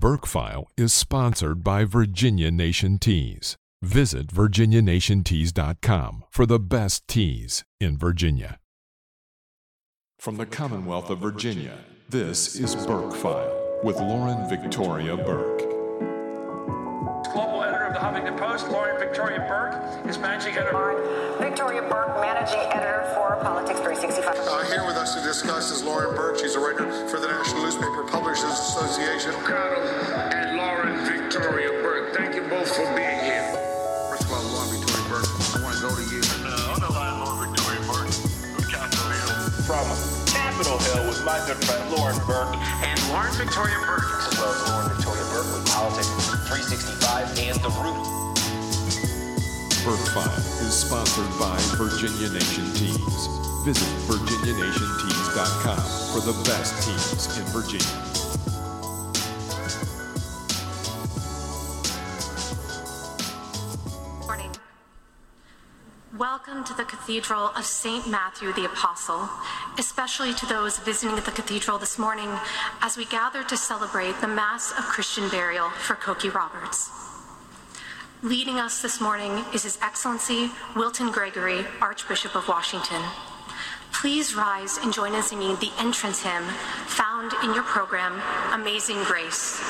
Burke File is sponsored by Virginia Nation Teas. Visit virginianationteas.com for the best teas in Virginia. From the Commonwealth of Virginia, this is Burke File with Lauren Victoria Burke. Global editor of the Huffington Post, Lauren Victoria Burke, is managing editor. Lauren Victoria Burke, managing editor for Politics 365. Uh, here with us to discuss is Lauren Burke. She's a writer Hill with my good friend Lauren Burke. And Lauren Victoria Burke. As well as Lauren Victoria Burke with Politics 365 and The Root. Burke File is sponsored by Virginia Nation Teas. Visit virginianationteas.com for the best teas in Virginia. Morning. Welcome to the Cathedral of St. Matthew the Apostle, especially to those visiting the cathedral this morning as we gather to celebrate the Mass of Christian Burial for Cokie Roberts. Leading us this morning is His Excellency Wilton Gregory, Archbishop of Washington. Please rise and join in singing the entrance hymn found in your program, Amazing Grace.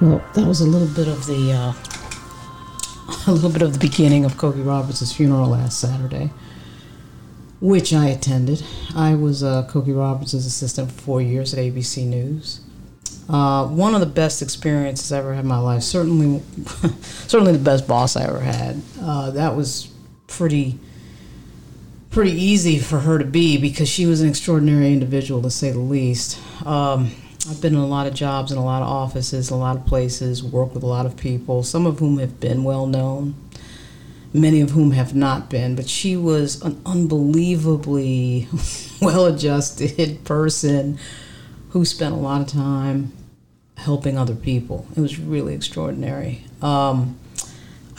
Well, that was a little bit of the uh, a little bit of the beginning of Cokie Roberts' funeral last Saturday, which I attended. I was uh, Cokie Roberts' assistant for four years at ABC News. Uh, one of the best experiences I ever had in my life. Certainly, certainly the best boss I ever had. Uh, that was pretty pretty easy for her to be because she was an extraordinary individual to say the least. Um, I've been in a lot of jobs in a lot of offices, a lot of places, worked with a lot of people, some of whom have been well known, many of whom have not been. But she was an unbelievably well adjusted person who spent a lot of time helping other people. It was really extraordinary. Um,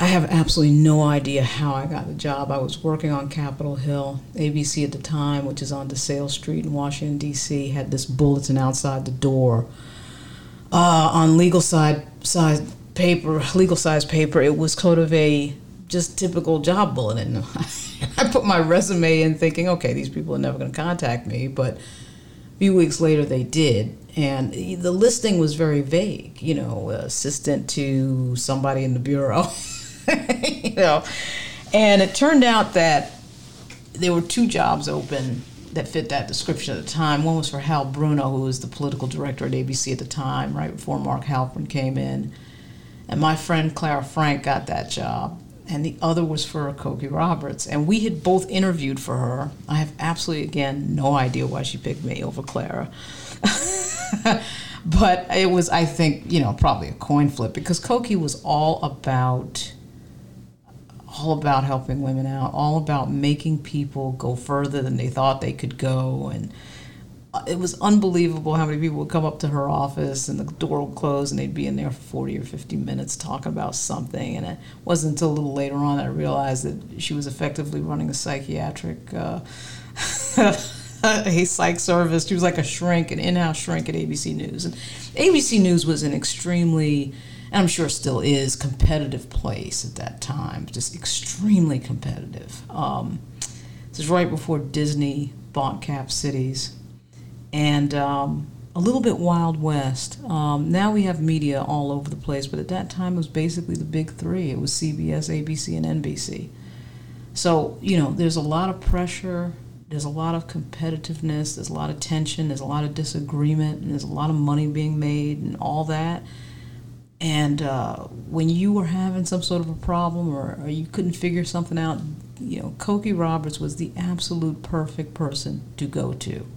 I have absolutely no idea how I got the job. I was working on Capitol Hill. ABC at the time, which is on DeSales Street in Washington, D.C., had this bulletin outside the door uh, on legal side size paper, legal size paper. It was sort of a just typical job bulletin. I put my resume in thinking, okay, these people are never going to contact me. But a few weeks later, they did. And the listing was very vague, you know, assistant to somebody in the bureau. you know, and it turned out that there were two jobs open that fit that description at the time. One was for Hal Bruno, who was the political director at ABC at the time, right before Mark Halperin came in. And my friend Clara Frank got that job. And the other was for Cokie Roberts. And we had both interviewed for her. I have absolutely, again, no idea why she picked me over Clara. but it was, I think, you know, probably a coin flip because Cokie was all about all about helping women out, all about making people go further than they thought they could go. And uh, it was unbelievable how many people would come up to her office and the door would close and they'd be in there for 40 or 50 minutes talking about something. And it wasn't until a little later on that I realized that she was effectively running a psychiatric. Uh, a psych service. She was like a shrink, an in-house shrink at ABC News. And ABC News was an extremely and I'm sure still is, competitive place at that time, just extremely competitive. Um, this is right before Disney bought Cap Cities, and um, a little bit Wild West. Um, now we have media all over the place, but at that time it was basically the big three. It was CBS, ABC, and NBC. So you know, there's a lot of pressure. There's a lot of competitiveness. There's a lot of tension. There's a lot of disagreement, and there's a lot of money being made, and all that and uh, when you were having some sort of a problem or, or, you couldn't figure something out, you know, Cokie Roberts was the absolute perfect person to go to.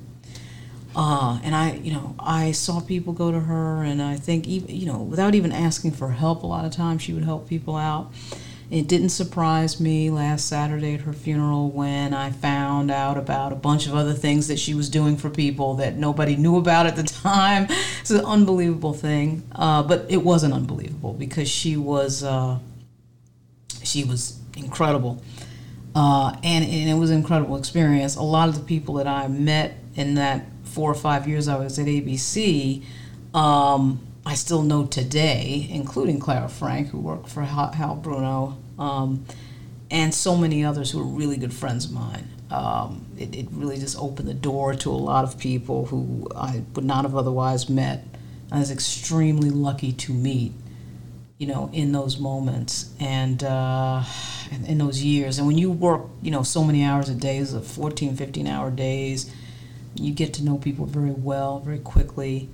Uh, and I, you know, I saw people go to her, and I think even, you know, without even asking for help, a lot of times she would help people out. It didn't surprise me last Saturday at her funeral when I found out about a bunch of other things that she was doing for people that nobody knew about at the time. It's an unbelievable thing, uh, but it wasn't unbelievable because she was uh, she was incredible, uh, and, and it was an incredible experience. A lot of the people that I met in that four or five years I was at ABC. Um, I still know today, including Clara Frank, who worked for Hal Bruno, um, and so many others who are really good friends of mine. Um, it, it, really just opened the door to a lot of people who I would not have otherwise met. I was extremely lucky to meet, you know, in those moments and uh, in, those years. And when you work, you know, so many hours a day, of 14, 15 hour days, you get to know people very well, very quickly.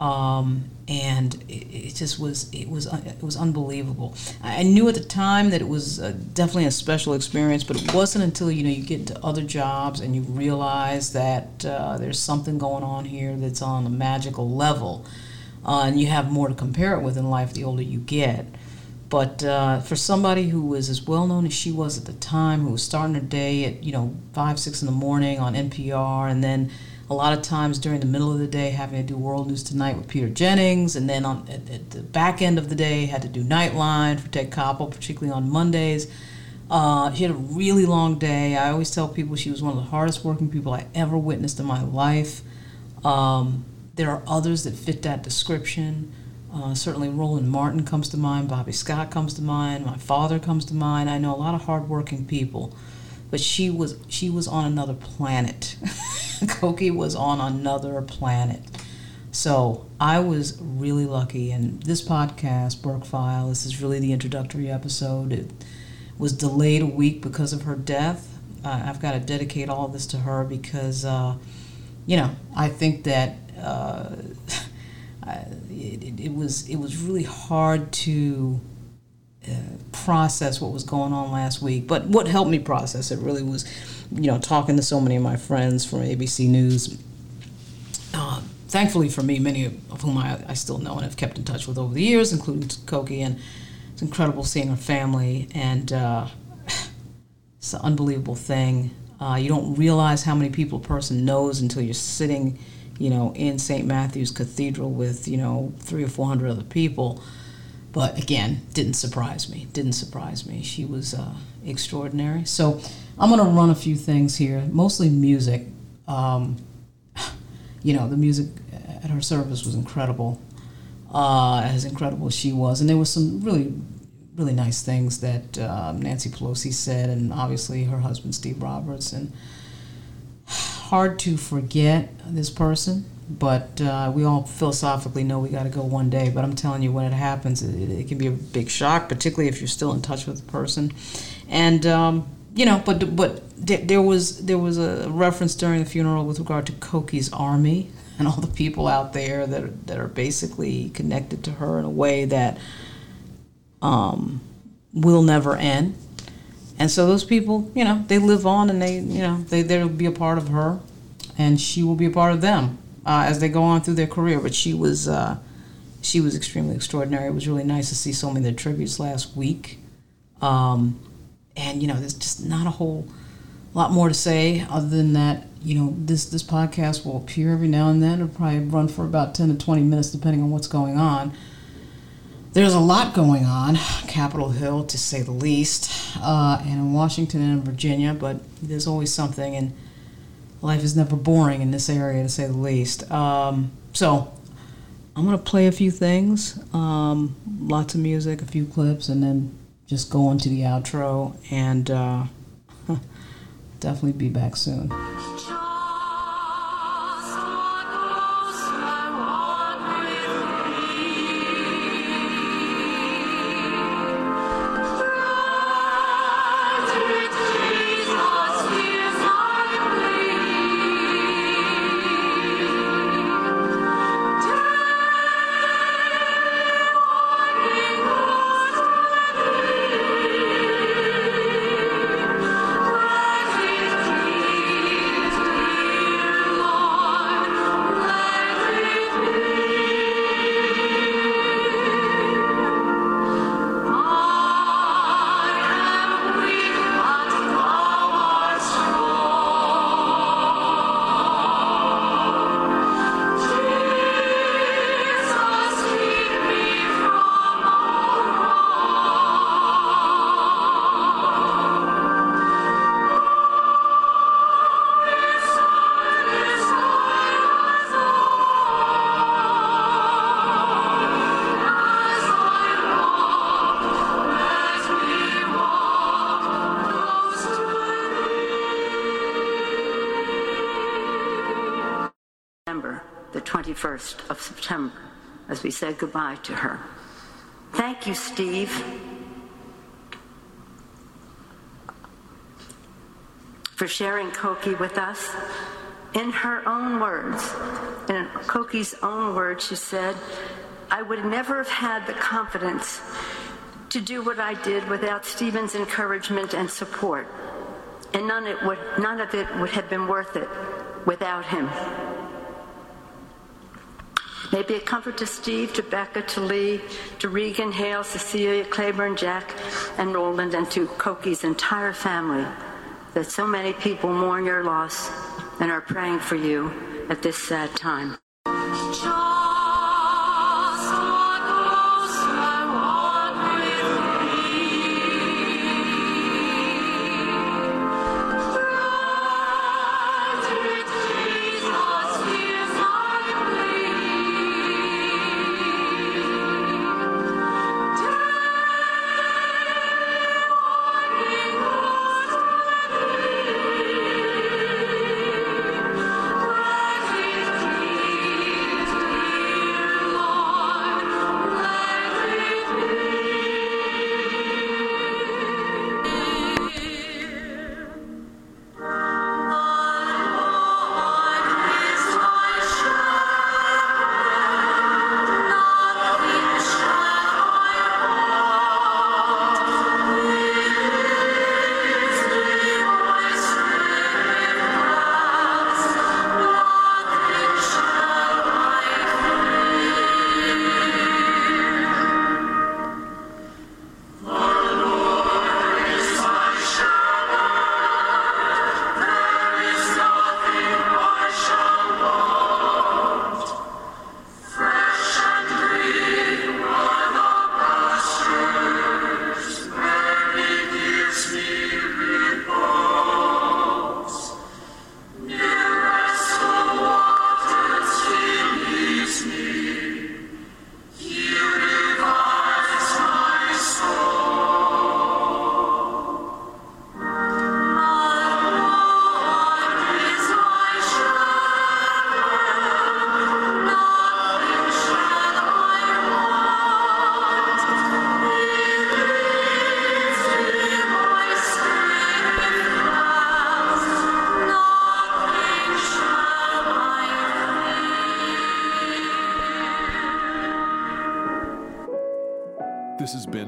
Um, and it, it, just was it was it was unbelievable. I knew at the time that it was uh, definitely a special experience, but it wasn't until you know you get into other jobs and you realize that uh, there's something going on here that's on a magical level, uh, and you have more to compare it with in life the older you get. But uh, for somebody who was as well known as she was at the time, who was starting her day at you know five six in the morning on NPR, and then a lot of times during the middle of the day having to do World News Tonight with Peter Jennings, and then on at, at the back end of the day had to do Nightline for Ted Koppel, particularly on Mondays. Uh, she had a really long day. I always tell people she was one of the hardest working people I ever witnessed in my life. Um, there are others that fit that description. Uh, certainly, Roland Martin comes to mind, Bobby Scott comes to mind, my father comes to mind. I know a lot of hardworking people but she was she was on another planet. Cokie was on another planet. So I was really lucky, and this podcast, Burke File, this is really the introductory episode. It was delayed a week because of her death. Uh, I've got to dedicate all this to her because, uh, you know, I think that uh, it, it was it was really hard to process what was going on last week. But what helped me process it really was, you know, talking to so many of my friends from ABC News. Uh, thankfully for me, many of whom I, I still know and have kept in touch with over the years, including Cokie, and it's incredible seeing her family, and uh, it's an unbelievable thing. Uh, you don't realize how many people a person knows until you're sitting, you know, in St. Matthew's Cathedral with, you know, three or four hundred other people. But again, didn't surprise me. Didn't surprise me. She was uh, extraordinary. So I'm going to run a few things here, mostly music. Um, you know, the music at her service was incredible, uh, as incredible as she was. And there were some really, really nice things that um, Nancy Pelosi said, and obviously her husband, Steve Roberts. And hard to forget this person but uh, we all philosophically know we got to go one day. But I'm telling you, when it happens, it, it, can be a big shock, particularly if you're still in touch with the person. And um, you know, but but there was there was a reference during the funeral with regard to Cokie's army and all the people out there that are, that are basically connected to her in a way that um, will never end. And so those people, you know, they live on and they, you know, they they'll be a part of her, and she will be a part of them uh, as they go on through their career. But she was uh, she was extremely extraordinary. It was really nice to see so many of the tributes last week. Um, and you know, there's just not a whole lot more to say other than that. You know, this this podcast will appear every now and then. It'll probably run for about ten to twenty minutes, depending on what's going on. There's a lot going on, Capitol Hill to say the least, uh, and in Washington and in Virginia. But there's always something, and life is never boring in this area to say the least. Um, so I'm gonna play a few things, um, lots of music, a few clips, and then just go into the outro and uh, definitely be back soon. September, the 21st of September, as we said goodbye to her. Thank you, Steve. For sharing Cokie with us. In her own words, in Cokie's own words, she said, I would never have had the confidence to do what I did without Stephen's encouragement and support. And none, would, none of it would have been worth it without him. May be a comfort to Steve, to Becca, to Lee, to Regan, Hale, Cecilia, Claiborne, Jack, and Roland, and to Cokie's entire family that so many people mourn your loss and are praying for you at this sad time.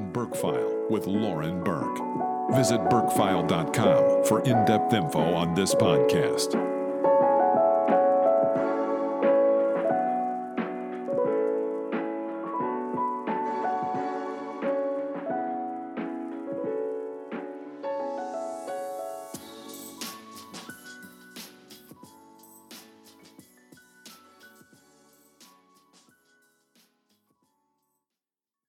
Has been with Lauren Burke. Visit burkefile.com for in depth info on this podcast.